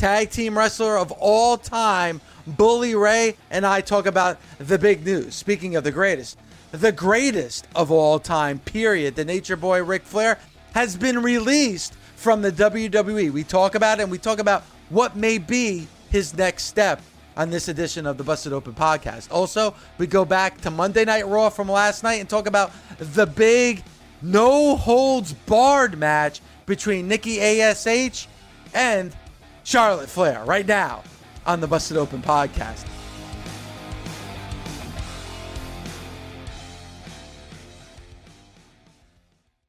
tag team wrestler of all time, Bully Ray, and I talk about the big news. Speaking of the greatest, the greatest of all time, period, the Nature Boy Ric Flair, has been released from the WWE. We talk about it and we talk about what may be his next step on this edition of the Busted Open podcast. Also, we go back to Monday Night Raw from last night and talk about the big no holds barred match between Nikki ASH and Charlotte Flair right now on the Busted Open podcast.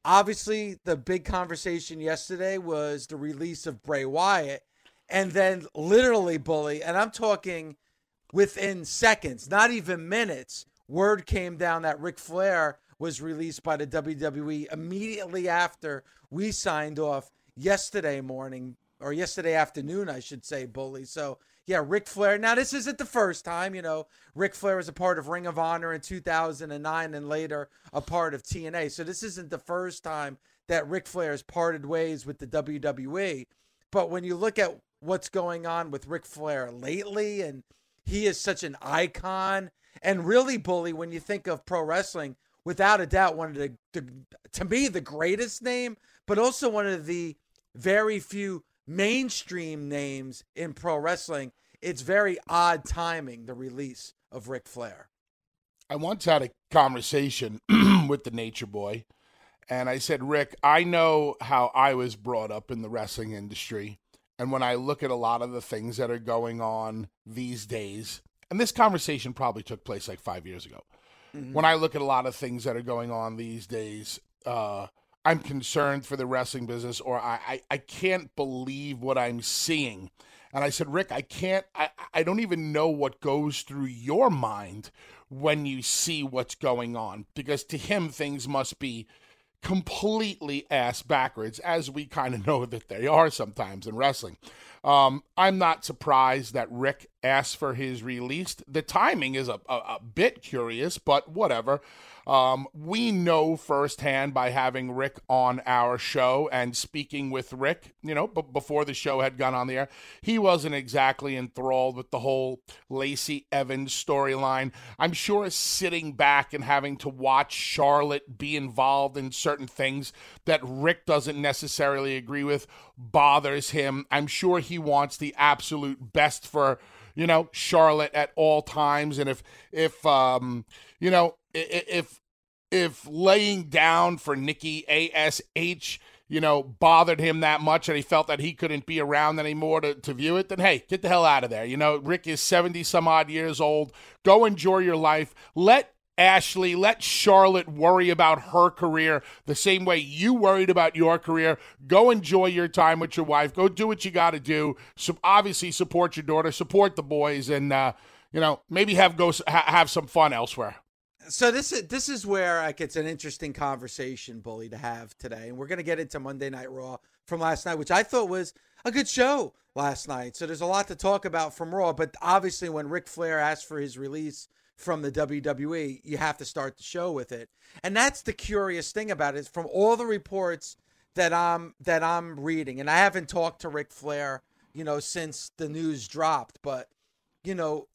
Obviously, the big conversation yesterday was the release of Bray Wyatt, and then literally, Bully, and I'm talking within seconds, not even minutes, word came down that Ric Flair was released by the WWE immediately after we signed off yesterday morning or yesterday afternoon, I should say, Bully. So yeah, Ric Flair. Now this isn't the first time, you know. Ric Flair was a part of Ring of Honor in 2009 and later a part of TNA. So this isn't the first time that Ric Flair has parted ways with the WWE. But when you look at what's going on with Ric Flair lately, and he is such an icon, and really, Bully, when you think of pro wrestling, without a doubt, one of the, the to me the greatest name, but also one of the very few mainstream names in pro wrestling, it's very odd timing the release of Ric Flair. I once had a conversation with the Nature Boy, and I said, Rick, I know how I was brought up in the wrestling industry. And when I look at a lot of the things that are going on these days, and this conversation probably took place like five years ago. Mm-hmm. When I look at a lot of things that are going on these days, uh, I'm concerned for the wrestling business, or I, I, I can't believe what I'm seeing. And I said, Rick, I can't, I, I don't even know what goes through your mind when you see what's going on. Because to him, things must be completely ass backwards, as we kind of know that they are sometimes in wrestling. Um, I'm not surprised that Rick asked for his release. The timing is a, a, a bit curious, but whatever. Um, we know firsthand by having Rick on our show and speaking with Rick, you know, b- before the show had gone on the air, he wasn't exactly enthralled with the whole Lacey Evans storyline. I'm sure sitting back and having to watch Charlotte be involved in certain things that Rick doesn't necessarily agree with bothers him. I'm sure he wants the absolute best for you know Charlotte at all times and if if um you know if if laying down for Nikki Ash you know bothered him that much and he felt that he couldn't be around anymore to, to view it then hey get the hell out of there you know Rick is 70 some odd years old go enjoy your life let Ashley, let Charlotte worry about her career the same way you worried about your career. Go enjoy your time with your wife. Go do what you got to do. So obviously, support your daughter, support the boys, and uh, you know maybe have go ha- have some fun elsewhere. So this is this is where like it's an interesting conversation, bully, to have today, and we're gonna get into Monday Night Raw from last night, which I thought was a good show. last night. So there's a lot to talk about from Raw. But obviously, when Ric Flair asked for his release from the WWE, you have to start the show with it. And that's the curious thing about it. From all the reports that I'm that I'm reading, and I haven't talked to Ric Flair, you know, since the news dropped, but you know,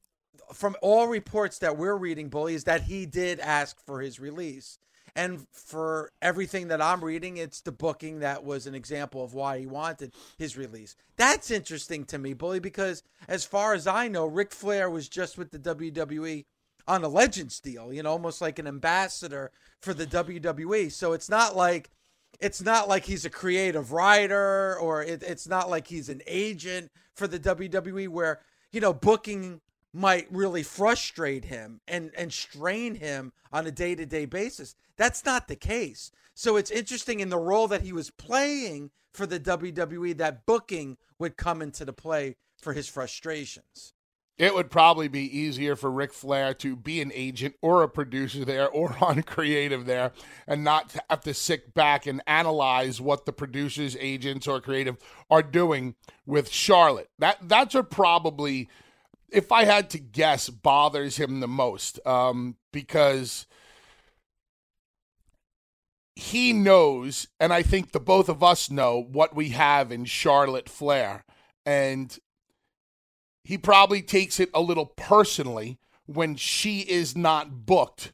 from all reports that we're reading, Bully, is that he did ask for his release. And for everything that I'm reading, it's the booking that was an example of why he wanted his release. That's interesting to me, Bully, because as far as I know, Ric Flair was just with the WWE on a Legends deal, you know, almost like an ambassador for the WWE. So it's not like it's not like he's a creative writer or it, it's not like he's an agent for the WWE where, you know, booking might really frustrate him and and strain him on a day-to-day basis. That's not the case. So it's interesting in the role that he was playing for the WWE that booking would come into the play for his frustrations. It would probably be easier for Ric Flair to be an agent or a producer there or on creative there and not have to sit back and analyze what the producers, agents, or creative are doing with Charlotte. That that's what probably if I had to guess, bothers him the most um, because he knows, and I think the both of us know what we have in Charlotte Flair, and he probably takes it a little personally when she is not booked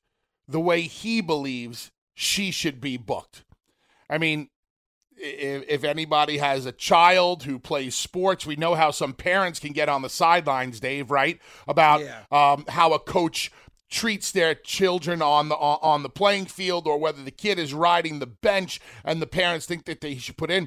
the way he believes she should be booked. I mean, if, if anybody has a child who plays sports, we know how some parents can get on the sidelines, Dave, right? About yeah. um, how a coach treats their children on the on the playing field or whether the kid is riding the bench and the parents think that they should put in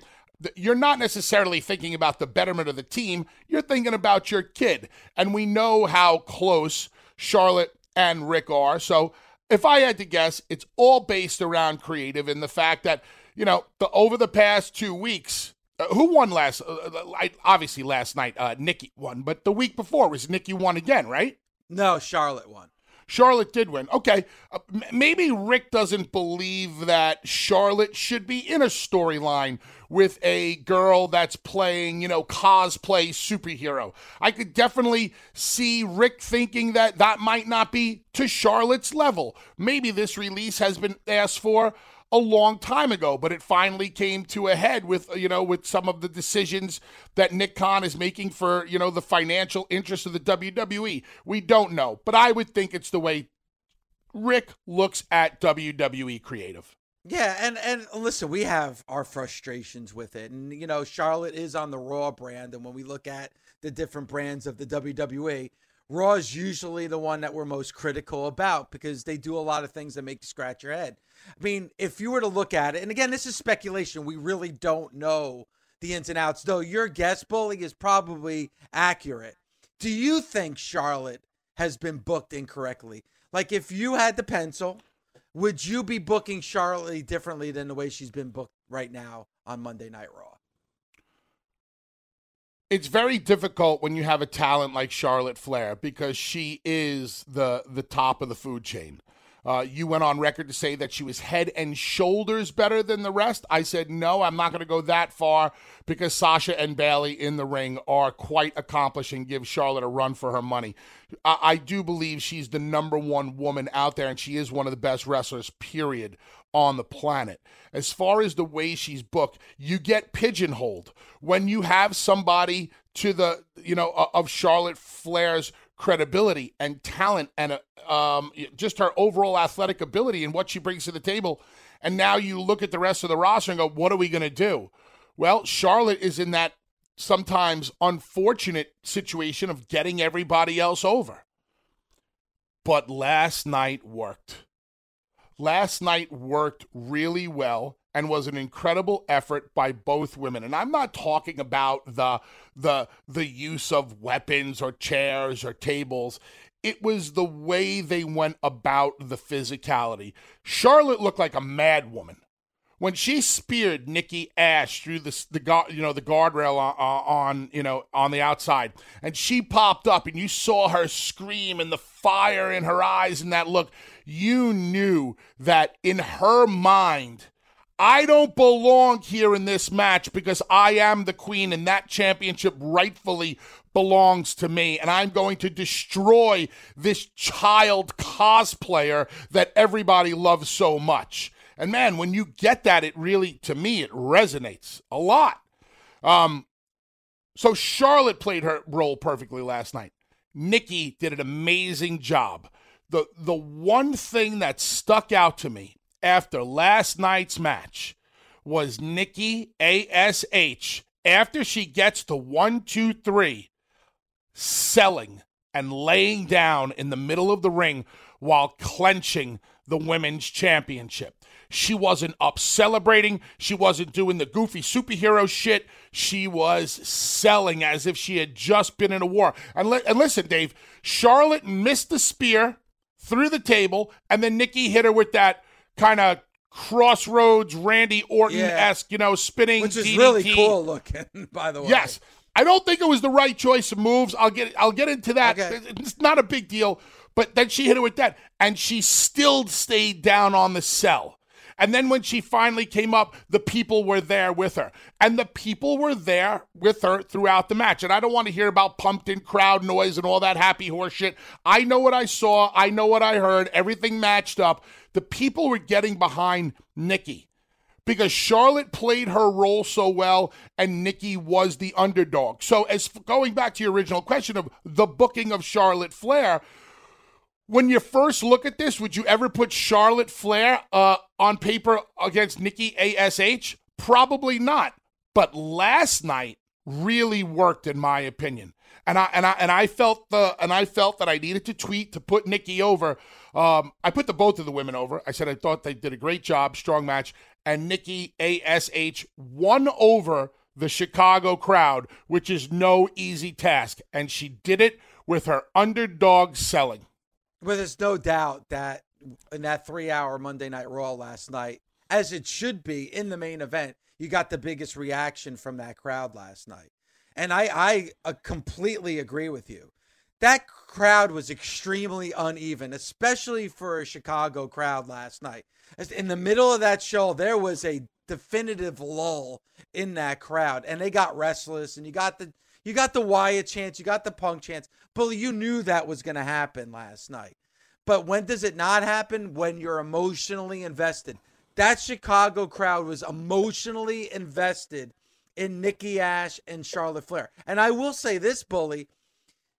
you're not necessarily thinking about the betterment of the team you're thinking about your kid and we know how close Charlotte and Rick are so if I had to guess it's all based around creative and the fact that you know, the over the past two weeks, uh, who won last? Uh, uh obviously, last night, uh, Nikki won, but the week before was Nikki won again, right? No, Charlotte won. Charlotte did win. Okay. Uh, maybe Rick doesn't believe that Charlotte should be in a storyline with a girl that's playing, you know, cosplay superhero. I could definitely see Rick thinking that that might not be to Charlotte's level. Maybe this release has been asked for a long time ago, but it finally came to a head with you know with some of the decisions that Nick Khan is making for you know the financial interest of the WWE. We don't know, but I would think it's the way Rick looks at WWE creative. Yeah, and and listen, we have our frustrations with it, and you know Charlotte is on the Raw brand, and when we look at the different brands of the WWE, Raw is usually the one that we're most critical about because they do a lot of things that make you scratch your head. I mean, if you were to look at it, and again, this is speculation, we really don't know the ins and outs, though your guess, Bully, is probably accurate. Do you think Charlotte has been booked incorrectly? Like, if you had the pencil, would you be booking Charlotte differently than the way she's been booked right now on Monday Night Raw? It's very difficult when you have a talent like Charlotte Flair because she is the the top of the food chain. Uh, you went on record to say that she was head and shoulders better than the rest. I said, no, I'm not going to go that far because Sasha and Bayley in the ring are quite accomplished and give Charlotte a run for her money. I, I do believe she's the number one woman out there, and she is one of the best wrestlers, period, on the planet. As far as the way she's booked, you get pigeonholed when you have somebody to the, you know, of Charlotte Flair's credibility and talent and uh, um, just her overall athletic ability and what she brings to the table. And now you look at the rest of the roster and go, what are we going to do? Well, Charlotte is in that sometimes unfortunate situation of getting everybody else over. But last night worked. Last night worked really well and was an incredible effort by both women. And I'm not talking about the the the use of weapons or chairs or tables. It was the way they went about the physicality. Charlotte looked like a mad woman when she speared Nikki Ash through the the you know the guardrail on, on, you know on the outside, and she popped up, and you saw her scream and the fire in her eyes and that look, you knew that in her mind I don't belong here in this match because I am the queen and that championship rightfully belongs to me. And I'm going to destroy this child cosplayer that everybody loves so much. And man, when you get that, it really, to me, it resonates a lot. Um, so Charlotte played her role perfectly last night. Nikki did an amazing job. The the one thing that stuck out to me after last night's match was Nikki ASH after she gets to one, two, three, selling and laying down in the middle of the ring while clenching the women's championship. She wasn't up celebrating. She wasn't doing the goofy superhero shit. She was selling as if she had just been in a war. And, li- and listen, Dave, Charlotte missed the spear through the table, and then Nikki hit her with that kind of crossroads Randy Orton esque, you know, spinning. Which is DDT. really cool looking, by the way. Yes. I don't think it was the right choice of moves. I'll get I'll get into that. Okay. It's not a big deal. But then she hit her with that, and she still stayed down on the sell. And then when she finally came up, the people were there with her. And the people were there with her throughout the match. And I don't want to hear about pumped in crowd noise and all that happy horse shit. I know what I saw. I know what I heard. Everything matched up. The people were getting behind Nikki because Charlotte played her role so well and Nikki was the underdog. So, as going back to your original question of the booking of Charlotte Flair, when you first look at this, would you ever put Charlotte Flair uh, on paper against Nikki ASH? Probably not. But last night really worked, in my opinion. And I and I and I felt the and I felt that I needed to tweet to put Nikki over. Um, I put the both of the women over. I said I thought they did a great job, strong match, and Nikki Ash won over the Chicago crowd, which is no easy task, and she did it with her underdog selling. But there's no doubt that in that three hour Monday Night Raw last night, as it should be in the main event, you got the biggest reaction from that crowd last night. And I, I uh, completely agree with you. That crowd was extremely uneven, especially for a Chicago crowd last night. In the middle of that show, there was a definitive lull in that crowd, and they got restless. And you got the you got the Wyatt chance, you got the Punk chance, but you knew that was going to happen last night. But when does it not happen? When you're emotionally invested. That Chicago crowd was emotionally invested in Nikki Ash and Charlotte Flair. And I will say this, Bully,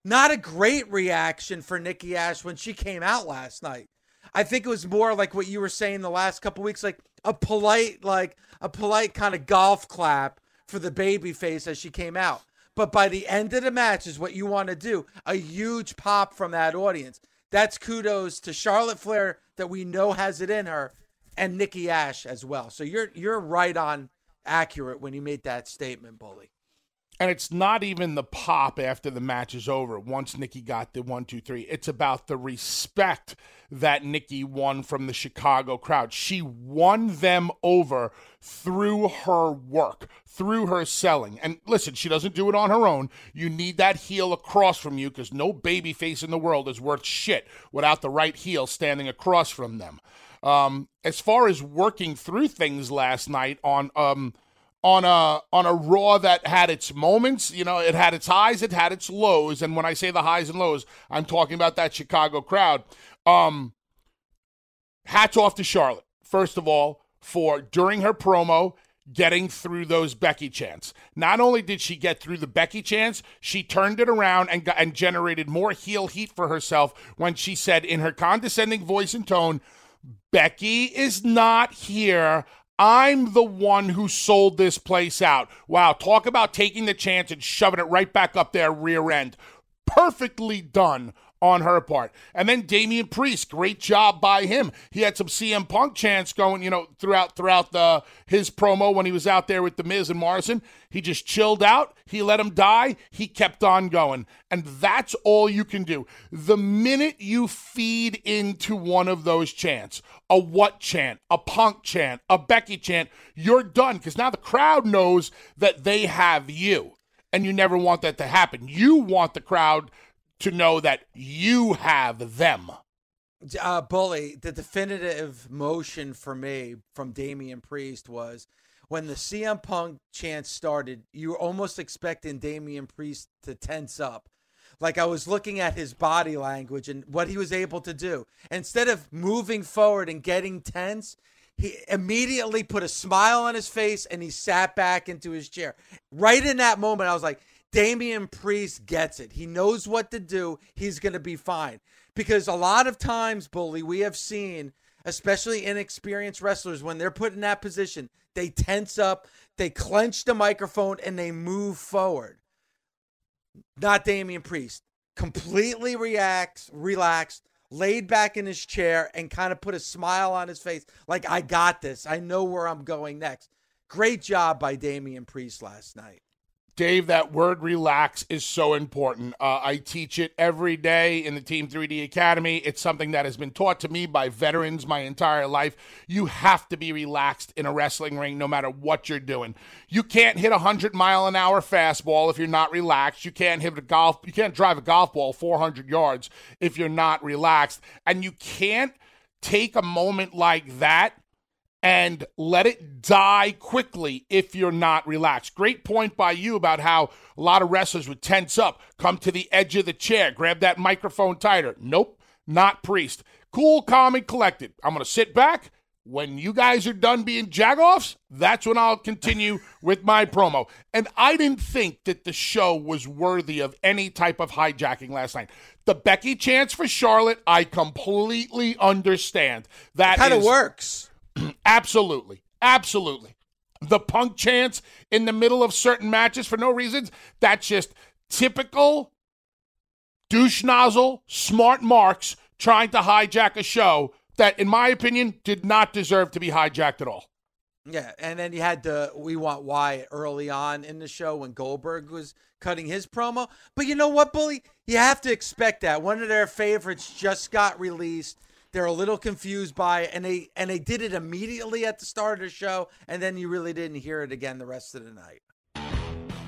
not a great reaction for Nikki Ash when she came out last night. I think it was more like what you were saying the last couple weeks, like a polite, like a polite kind of golf clap for the baby face as she came out. But by the end of the match is what you want to do. A huge pop from that audience. That's kudos to Charlotte Flair that we know has it in her and Nikki Ash as well. So you're you're right on accurate when you made that statement, Bully. And it's not even the pop after the match is over. Once Nikki got the one, two, three, it's about the respect that Nikki won from the Chicago crowd. She won them over through her work, through her selling. And listen, she doesn't do it on her own. You need that heel across from you because no baby face in the world is worth shit without the right heel standing across from them. Um, as far as working through things last night on um, on a on a Raw that had its moments. You know, it had its highs, it had its lows, and when I say the highs and lows, I'm talking about that Chicago crowd. Um, hats off to Charlotte first of all for during her promo getting through those Becky chants. Not only did she get through the Becky chants, she turned it around and got, and generated more heel heat for herself when she said in her condescending voice and tone, Becky is not here. I'm the one who sold this place out. Wow, talk about taking the chance and shoving it right back up their rear end. Perfectly done on her part. And then Damian Priest, great job by him. He had some CM Punk chants going, you know, throughout throughout the his promo when he was out there with the Miz and Morrison. He just chilled out. He let him die. He kept on going. And that's all you can do. The minute you feed into one of those chants, a what chant, a punk chant, a Becky chant, you're done because now the crowd knows that they have you. And you never want that to happen. You want the crowd to know that you have them. uh, Bully, the definitive motion for me from Damian Priest was when the CM Punk chant started, you were almost expecting Damian Priest to tense up. Like I was looking at his body language and what he was able to do. Instead of moving forward and getting tense, he immediately put a smile on his face and he sat back into his chair. Right in that moment, I was like, Damian Priest gets it. He knows what to do. He's going to be fine. Because a lot of times, Bully, we have seen, especially inexperienced wrestlers, when they're put in that position, they tense up, they clench the microphone, and they move forward. Not Damian Priest. Completely reacts, relaxed, laid back in his chair, and kind of put a smile on his face, like, I got this. I know where I'm going next. Great job by Damian Priest last night. Dave, that word relax is so important. Uh, I teach it every day in the Team 3D Academy. It's something that has been taught to me by veterans my entire life. You have to be relaxed in a wrestling ring no matter what you're doing. You can't hit a 100 mile an hour fastball if you're not relaxed. You can't hit a golf, you can't drive a golf ball 400 yards if you're not relaxed. And you can't take a moment like that and let it die quickly if you're not relaxed. Great point by you about how a lot of wrestlers would tense up, come to the edge of the chair, grab that microphone tighter. Nope, not Priest. Cool, calm, and collected. I'm going to sit back. When you guys are done being jagoffs, that's when I'll continue with my promo. And I didn't think that the show was worthy of any type of hijacking last night. The Becky chance for Charlotte, I completely understand. That kind of works. Absolutely. Absolutely. The punk chants in the middle of certain matches for no reasons, that's just typical douche nozzle, smart marks trying to hijack a show that, in my opinion, did not deserve to be hijacked at all. Yeah, and then you had the we want Wyatt early on in the show when Goldberg was cutting his promo. But you know what, Bully? You have to expect that. One of their favorites just got released. They're a little confused by and they and they did it immediately at the start of the show, and then you really didn't hear it again the rest of the night.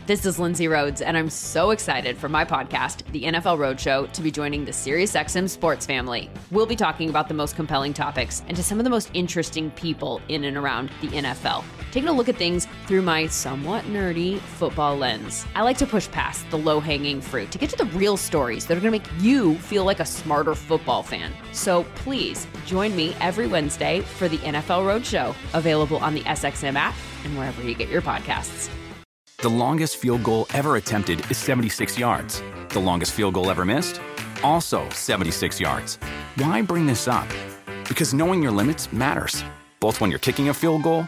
This is Lindsay Rhodes, and I'm so excited for my podcast, The NFL Roadshow, to be joining the SiriusXM sports family. We'll be talking about the most compelling topics and to some of the most interesting people in and around the NFL, taking a look at things through my somewhat nerdy football lens. I like to push past the low hanging fruit to get to the real stories that are going to make you feel like a smarter football fan. So please join me every Wednesday for the NFL Roadshow, available on the SXM app and wherever you get your podcasts. The longest field goal ever attempted is 76 yards. The longest field goal ever missed? Also 76 yards. Why bring this up? Because knowing your limits matters, both when you're kicking a field goal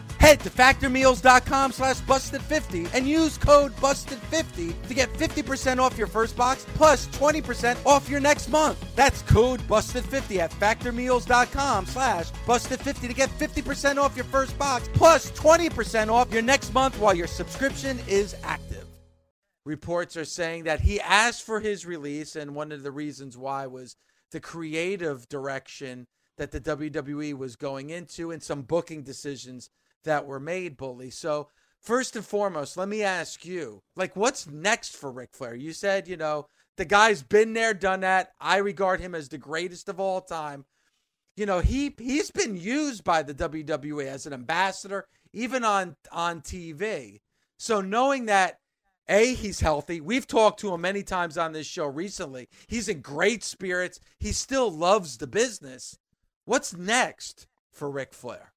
Head to factormeals.com slash busted50 and use code busted50 to get 50% off your first box plus 20% off your next month. That's code busted50 at factormeals.com slash busted50 to get 50% off your first box plus 20% off your next month while your subscription is active. Reports are saying that he asked for his release, and one of the reasons why was the creative direction that the WWE was going into and some booking decisions that were made, Bully. So, first and foremost, let me ask you, like, what's next for Ric Flair? You said, you know, the guy's been there, done that. I regard him as the greatest of all time. You know, he he's been used by the WWE as an ambassador, even on on TV. So knowing that a, he's healthy. We've talked to him many times on this show recently. He's in great spirits. He still loves the business. What's next for Ric Flair?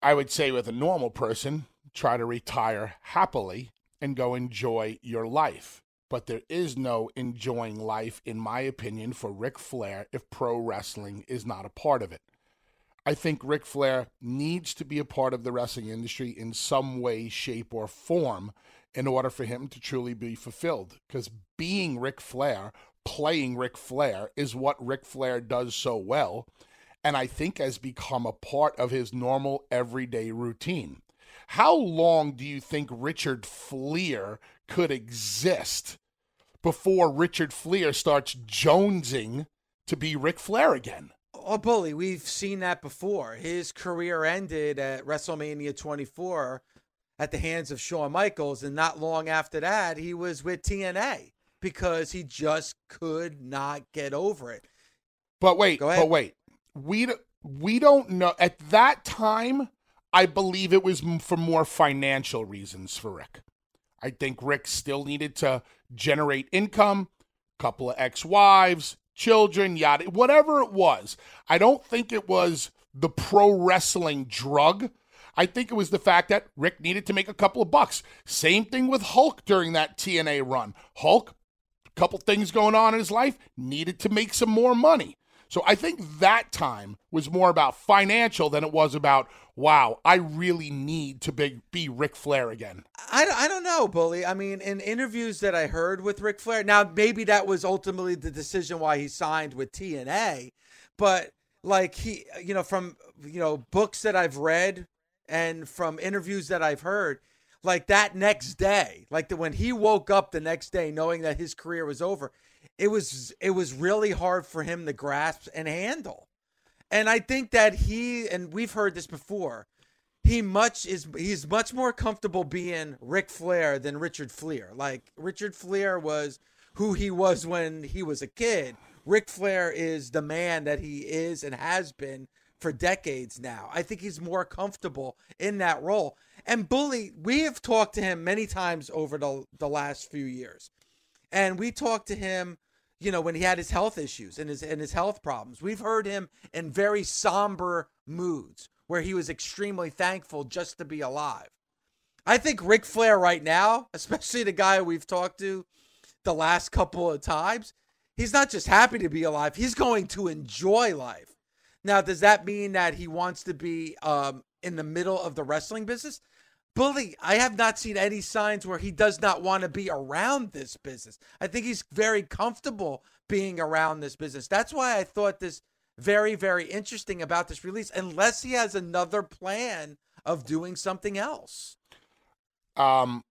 I would say with a normal person, try to retire happily and go enjoy your life. But there is no enjoying life, in my opinion, for Ric Flair if pro wrestling is not a part of it. I think Ric Flair needs to be a part of the wrestling industry in some way, shape, or form in order for him to truly be fulfilled. Because being Ric Flair, playing Ric Flair, is what Ric Flair does so well and I think has become a part of his normal everyday routine. How long do you think Richard Fliehr could exist before Richard Fliehr starts jonesing to be Ric Flair again? Oh, Bully, we've seen that before. His career ended at WrestleMania 24 at the hands of Shawn Michaels, and not long after that, he was with TNA because he just could not get over it. But wait, but wait we we don't know at that time. I believe it was for more financial reasons for Rick. I think Rick still needed to generate income, couple of ex-wives, children, yada, whatever it was. I don't think it was the pro wrestling drug. I think it was the fact that Rick needed to make a couple of bucks. Same thing with Hulk during that TNA run. Hulk, a couple things going on in his life, needed to make some more money. So I think that time was more about financial than it was about, wow, I really need to be, be Ric Flair again. I, I don't know, Bully. I mean, in interviews that I heard with Ric Flair, now maybe that was ultimately the decision why he signed with TNA, but like he, you know, from, you know, books that I've read and from interviews that I've heard, like that next day, like the, when he woke up the next day knowing that his career was over, it was it was really hard for him to grasp and handle. And I think that he and we've heard this before. He much is he's much more comfortable being Ric Flair than Richard Fliehr. Like Richard Fliehr was who he was when he was a kid. Ric Flair is the man that he is and has been for decades now. I think he's more comfortable in that role. And Bully, we have talked to him many times over the, the last few years. And we talked to him you know, when he had his health issues and his and his health problems. We've heard him in very somber moods where he was extremely thankful just to be alive. I think Ric Flair right now, especially the guy we've talked to the last couple of times, he's not just happy to be alive, he's going to enjoy life. Now, does that mean that he wants to be um, in the middle of the wrestling business? Bully, I have not seen any signs where he does not want to be around this business. I think he's very comfortable being around this business. That's why I thought this very, very interesting about this release, unless he has another plan of doing something else. Um,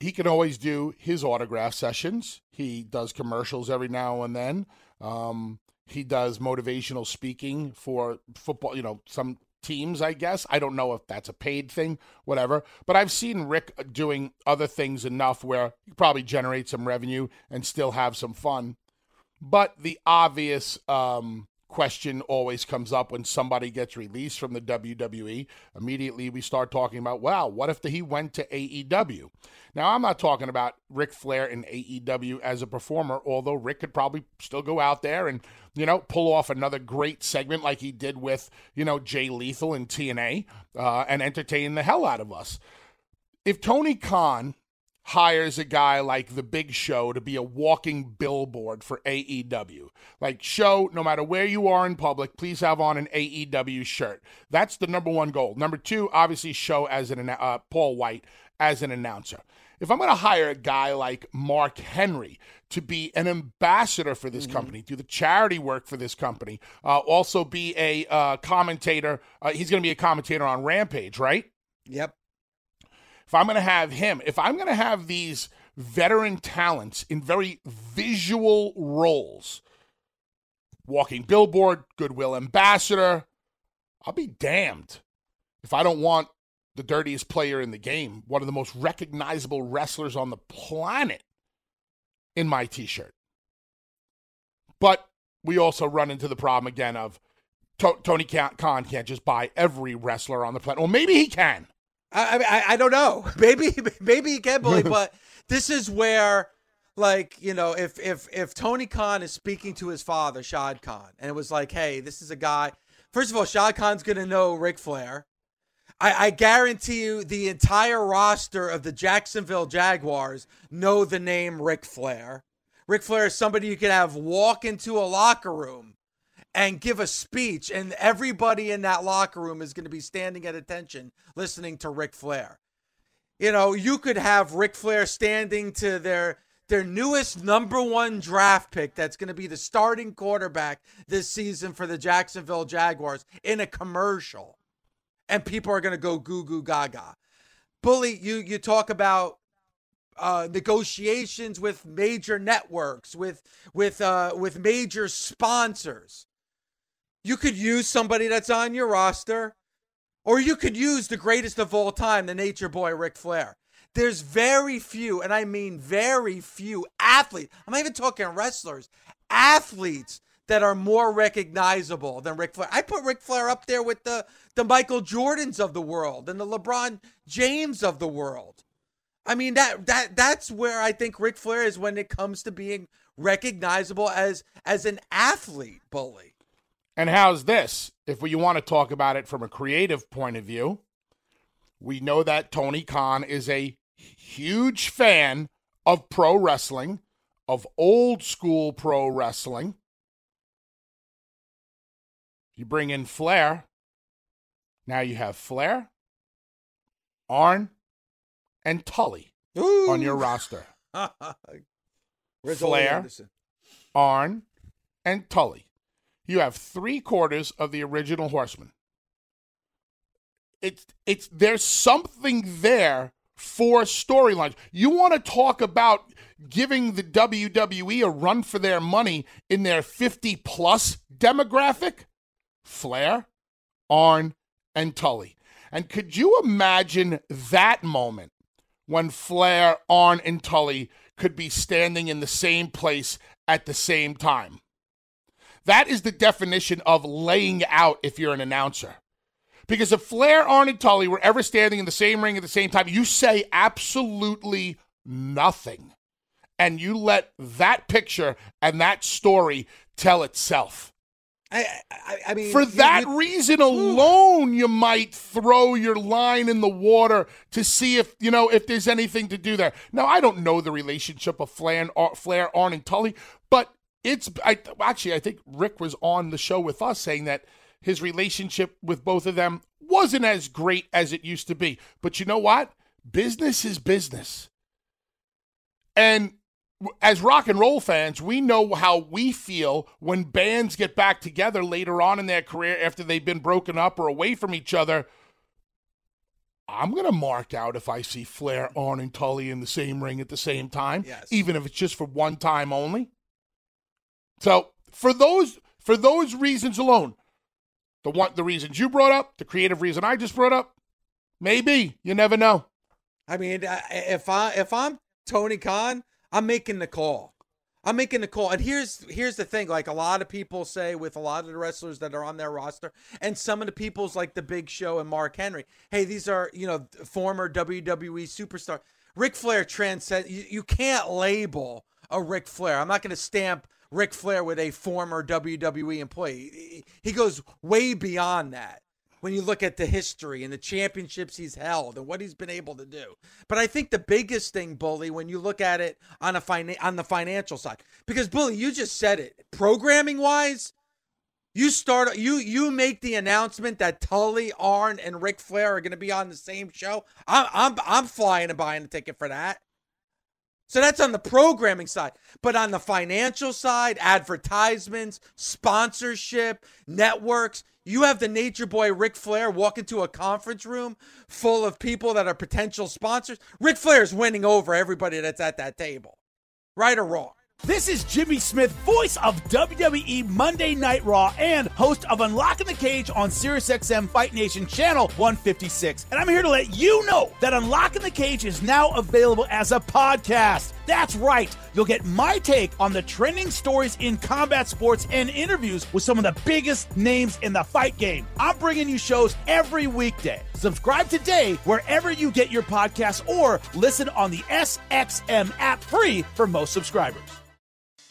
he can always do his autograph sessions. He does commercials every now and then. Um, he does motivational speaking for football, you know, some teams, I guess. I don't know if that's a paid thing, whatever. But I've seen Rick doing other things enough where he probably generate some revenue and still have some fun. But the obvious um, question always comes up when somebody gets released from the WWE. Immediately, we start talking about, wow, what if the, he went to AEW? Now, I'm not talking about Ric Flair in AEW as a performer, although Ric could probably still go out there and, you know, pull off another great segment like he did with, you know, Jay Lethal in TNA uh, and entertain the hell out of us. If Tony Khan hires a guy like the Big Show to be a walking billboard for AEW. Like, show, no matter where you are in public, please have on an AEW shirt. That's the number one goal. Number two, obviously, show as an uh, Paul White as an announcer. If I'm going to hire a guy like Mark Henry to be an ambassador for this mm-hmm. company, do the charity work for this company, uh, also be a uh, commentator, uh, he's going to be a commentator on Rampage, right? Yep if I'm going to have him, if I'm going to have these veteran talents in very visual roles, walking billboard, goodwill ambassador, I'll be damned if I don't want the dirtiest player in the game, one of the most recognizable wrestlers on the planet, in my t shirt. But we also run into the problem again of Tony Khan can't just buy every wrestler on the planet. Well, maybe he can. I, I, I don't know. Maybe maybe he can believe, but this is where like you know if if if Tony Khan is speaking to his father Shad Khan and it was like hey this is a guy first of all Shad Khan's gonna know Ric Flair I, I guarantee you the entire roster of the Jacksonville Jaguars know the name Ric Flair Ric Flair is somebody you could have walk into a locker room and give a speech, and everybody in that locker room is going to be standing at attention listening to Ric Flair. You know, you could have Ric Flair standing to their their newest number one draft pick that's going to be the starting quarterback this season for the Jacksonville Jaguars in a commercial. And people are going to go goo goo gaga. Bully, you you talk about uh, negotiations with major networks, with with uh, with major sponsors. You could use somebody that's on your roster, or you could use the greatest of all time, the nature boy, Ric Flair. There's very few, and I mean very few athletes. I'm not even talking wrestlers, athletes that are more recognizable than Ric Flair. I put Ric Flair up there with the the Michael Jordans of the world and the LeBron James of the world. I mean that that that's where I think Ric Flair is when it comes to being recognizable as as an athlete bully. And how's this? If we want to talk about it from a creative point of view, we know that Tony Khan is a huge fan of pro wrestling, of old school pro wrestling. You bring in Flair. Now you have Flair, Arn, and Tully Ooh. on your roster. Flair, Arn, and Tully you have three quarters of the original Horsemen. It's it's there's something there for storylines. You want to talk about giving the WWE a run for their money in their 50 plus demographic? Flair, Arn, and Tully. And could you imagine that moment when Flair, Arn, and Tully could be standing in the same place at the same time? That is the definition of laying out if you're an announcer. Because if Flair, Arn, and Tully were ever standing in the same ring at the same time, you say absolutely nothing. And you let that picture and that story tell itself. I, I, I mean, for that you, reason alone, you might throw your line in the water to see if you know if there's anything to do there. Now, I don't know the relationship of Flair, Flair, Arn, and Tully, but it's I actually I think Rick was on the show with us saying that his relationship with both of them wasn't as great as it used to be. But you know what? Business is business. And as rock and roll fans, we know how we feel when bands get back together later on in their career after they've been broken up or away from each other. I'm going to mark out if I see Flair, Arn, and Tully in the same ring at the same time, yes. even if it's just for one time only. So for those for those reasons alone, the one the reasons you brought up, the creative reason I just brought up, maybe you never know. I mean, if I if I'm Tony Khan, I'm making the call. I'm making the call. And here's here's the thing, like a lot of people say with a lot of the wrestlers that are on their roster, and some of the people's like the Big Show and Mark Henry. Hey, these are, you know, former WWE superstar. Ric Flair transcend you, you can't label a Ric Flair. I'm not gonna stamp Ric Flair with a former WWE employee. He goes way beyond that when you look at the history and the championships he's held and what he's been able to do. But I think the biggest thing, Bully, when you look at it on a fina- on the financial side, because Bully, you just said it, programming wise, you start you you make the announcement that Tully, Arn, and Ric Flair are going to be on the same show. I'm I'm I'm flying and buying a ticket for that. So that's on the programming side. But on the financial side, advertisements, sponsorship, networks, you have the nature boy Ric Flair walk into a conference room full of people that are potential sponsors. Ric Flair is winning over everybody that's at that table. Right or wrong? This is Jimmy Smith, voice of WWE Monday Night Raw and host of Unlocking the Cage on SiriusXM Fight Nation Channel 156. And I'm here to let you know that Unlocking the Cage is now available as a podcast. That's right. You'll get my take on the trending stories in combat sports and interviews with some of the biggest names in the fight game. I'm bringing you shows every weekday. Subscribe today wherever you get your podcasts or listen on the SXM app free for most subscribers.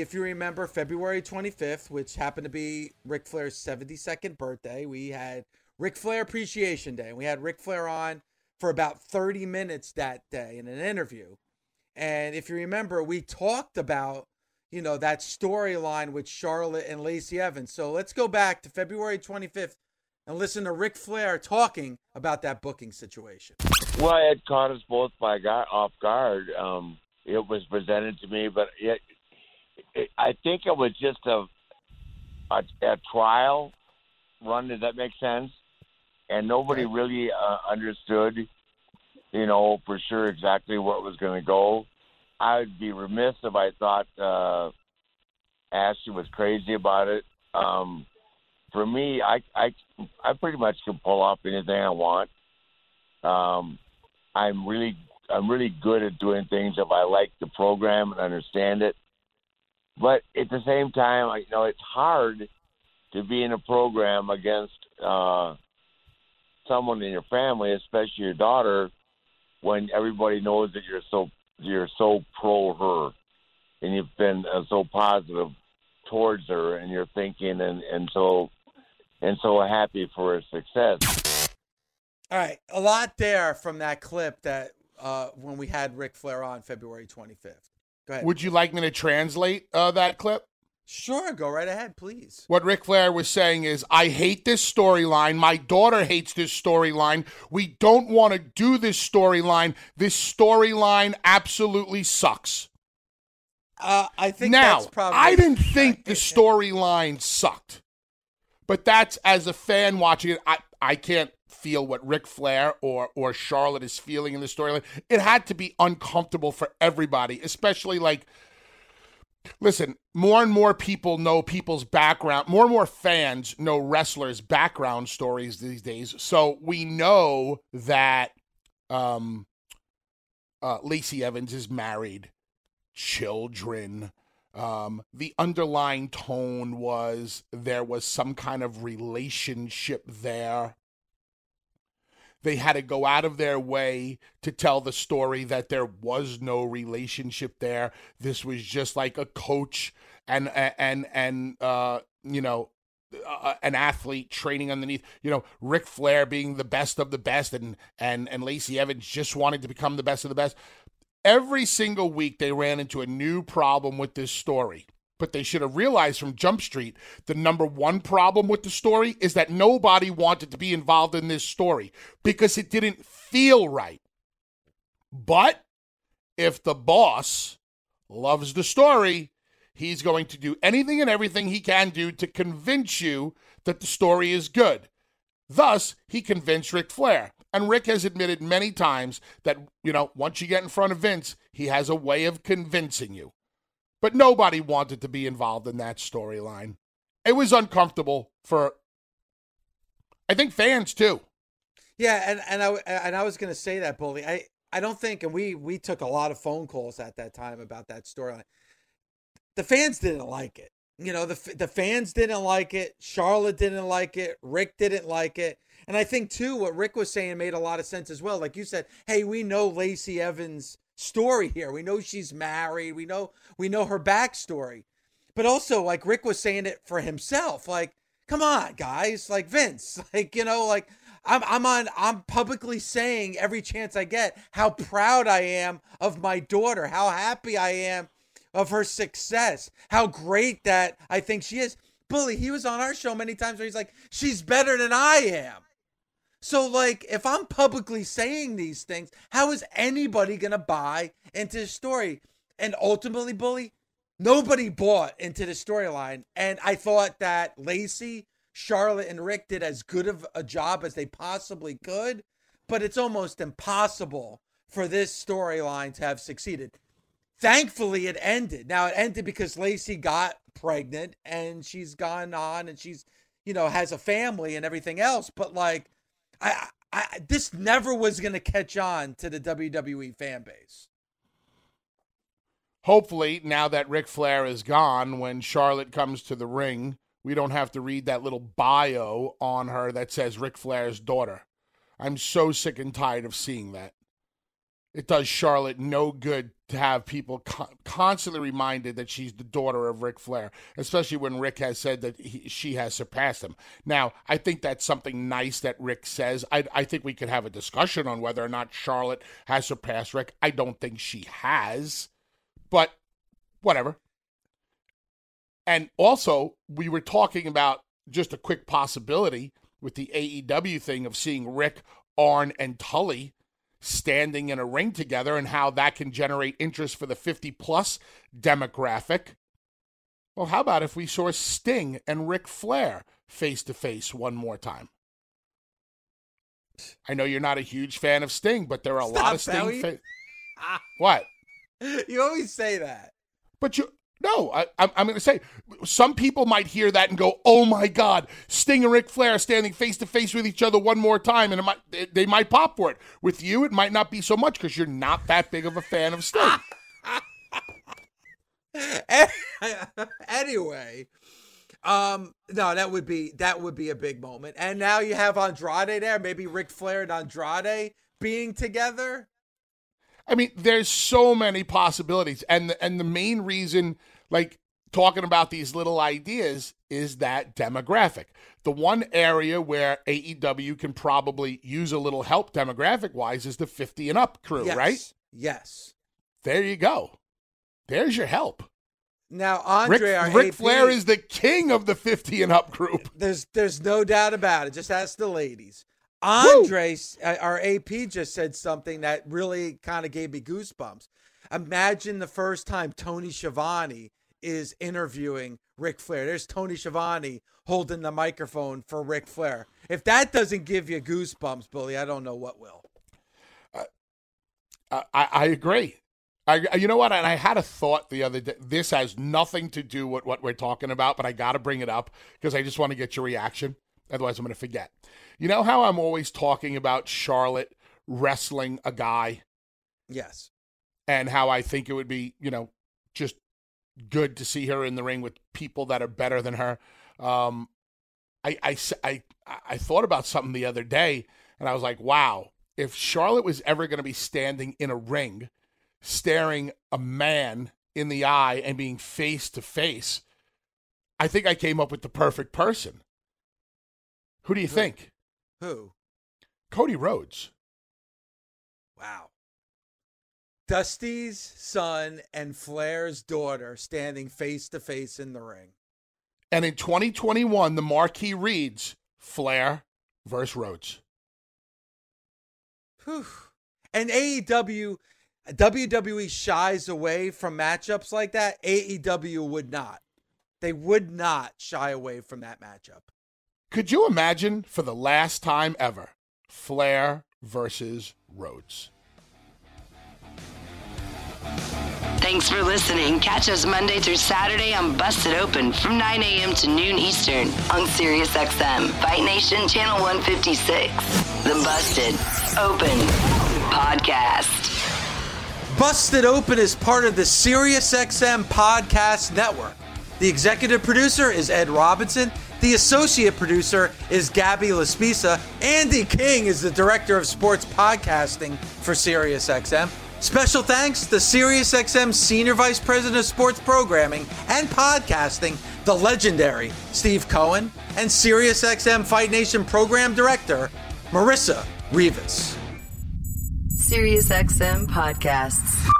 If you remember February 25th, which happened to be Ric Flair's 72nd birthday, we had Ric Flair Appreciation Day. And we had Ric Flair on for about 30 minutes that day in an interview. And if you remember, we talked about, you know, that storyline with Charlotte and Lacey Evans. So let's go back to February 25th and listen to Ric Flair talking about that booking situation. Well, it caught us both by off guard. Um, it was presented to me, but it, I think it was just a, a a trial run. Does that make sense? And nobody really uh, understood, you know, for sure exactly what was going to go. I would be remiss if I thought uh, Ashley was crazy about it. Um, for me, I, I I pretty much can pull off anything I want. Um, I'm really I'm really good at doing things if I like the program and understand it. But at the same time, you know, it's hard to be in a program against uh, someone in your family, especially your daughter, when everybody knows that you're so you're so pro her, and you've been uh, so positive towards her, and you're thinking and and so and so happy for her success. All right, a lot there from that clip that uh, when we had Ric Flair on February 25th. Go ahead. Would you like me to translate uh, that clip? Sure, go right ahead, please. What Ric Flair was saying is, I hate this storyline. My daughter hates this storyline. We don't want to do this storyline. This storyline absolutely sucks. Uh, I think now, that's probably. I didn't think the storyline sucked. But that's as a fan watching it, I, I can't feel what Ric Flair or or Charlotte is feeling in the storyline. It had to be uncomfortable for everybody, especially like listen, more and more people know people's background, more and more fans know wrestlers' background stories these days. So we know that um uh Lacey Evans is married, children. Um, the underlying tone was there was some kind of relationship there. They had to go out of their way to tell the story that there was no relationship there. This was just like a coach and and and uh, you know uh, an athlete training underneath, you know, Ric Flair being the best of the best, and and and Lacey Evans just wanting to become the best of the best. Every single week, they ran into a new problem with this story. But they should have realized from Jump Street the number one problem with the story is that nobody wanted to be involved in this story because it didn't feel right. But if the boss loves the story, he's going to do anything and everything he can do to convince you that the story is good. Thus, he convinced Ric Flair. And Ric has admitted many times that, you know, once you get in front of Vince, he has a way of convincing you. But nobody wanted to be involved in that storyline. It was uncomfortable for, I think, fans too. Yeah, and and I and I was going to say that, bully. I I don't think, and we we took a lot of phone calls at that time about that storyline. The fans didn't like it. You know, the the fans didn't like it. Charlotte didn't like it. Ric didn't like it. And I think too, what Ric was saying made a lot of sense as well. Like you said, hey, we know Lacey Evans' story here. We know she's married. We know we know her backstory. But also, like Ric was saying it for himself. Like, come on, guys. Like Vince. Like, you know, like I'm I'm on I'm publicly saying every chance I get how proud I am of my daughter, how happy I am of her success, how great that I think she is. Bully, he was on our show many times where he's like, she's better than I am. So, like, if I'm publicly saying these things, how is anybody going to buy into the story? And ultimately, Bully, nobody bought into the storyline. And I thought that Lacey Charlotte and Ric did as good of a job as they possibly could, but it's almost impossible for this storyline to have succeeded. Thankfully, it ended. Now, it ended because Lacey got pregnant and she's gone on and she's, you know, has a family and everything else. But, like, I, I this never was going to catch on to the WWE fan base. Hopefully, now that Ric Flair is gone, when Charlotte comes to the ring, we don't have to read that little bio on her that says Ric Flair's daughter. I'm so sick and tired of seeing that. It does Charlotte no good to have people co- constantly reminded that she's the daughter of Ric Flair, especially when Ric has said that he, she has surpassed him. Now, I think that's something nice that Ric says. I, I think we could have a discussion on whether or not Charlotte has surpassed Ric. I don't think she has, but whatever. And also, we were talking about just a quick possibility with the AEW thing of seeing Ric, Arn, and Tully standing in a ring together and how that can generate interest for the 50 plus demographic. Well, how about if we saw Sting and Ric Flair face to face one more time? I know you're not a huge fan of Sting, but there are a Stop, lot of Sting. Bowie. Fa- what? You always say that. But you no, I, I'm, I'm going to say some people might hear that and go, "Oh my God, Sting and Ric Flair standing face to face with each other one more time," and might, they, they might pop for it. With you, it might not be so much because you're not that big of a fan of Sting. anyway, um, no, that would be that would be a big moment. And now you have Andrade there, maybe Ric Flair and Andrade being together. I mean, there's so many possibilities, and the, and the main reason, like talking about these little ideas, is that demographic. The one area where AEW can probably use a little help demographic wise is the 50 and up crew, Yes. right? Yes. There you go. There's your help. Now Andre, Rick, our Ric AP, Flair is the king of the 50 and up group. There's there's no doubt about it. Just ask the ladies. Andre, uh, our AP, just said something that really kind of gave me goosebumps. Imagine the first time Tony Schiavone is interviewing Ric Flair. There's Tony Schiavone holding the microphone for Ric Flair. If that doesn't give you goosebumps, Bully, I don't know what will. I, I I agree. I, you know what? And I had a thought the other day. This has nothing to do with what we're talking about, but I got to bring it up because I just want to get your reaction. Otherwise, I'm going to forget. You know how I'm always talking about Charlotte wrestling a guy Yes. and how I think it would be, you know, just good to see her in the ring with people that are better than her. Um, I, I, I, I thought about something the other day and I was like, wow, if Charlotte was ever going to be standing in a ring, staring a man in the eye and being face to face, I think I came up with the perfect person. Who do you think? Who? Cody Rhodes. Wow. Dusty's son and Flair's daughter standing face to face in the ring. And in 2021, the marquee reads Flair versus Rhodes. Whew. And AEW, WWE shies away from matchups like that. AEW would not. They would not shy away from that matchup. Could you imagine for the last time ever, Flair versus Rhodes? Thanks for listening. Catch us Monday through Saturday on Busted Open from 9 a.m. to noon Eastern on SiriusXM, Fight Nation Channel 156. The Busted Open Podcast. Busted Open is part of the SiriusXM Podcast Network. The executive producer is Ed Robinson. The associate producer is Gabby Laspisa. Andy King is the director of sports podcasting for SiriusXM. Special thanks to SiriusXM Senior Vice President of Sports Programming and Podcasting, the legendary Steve Cohen, and SiriusXM Fight Nation Program Director, Marissa Rivas. SiriusXM Podcasts.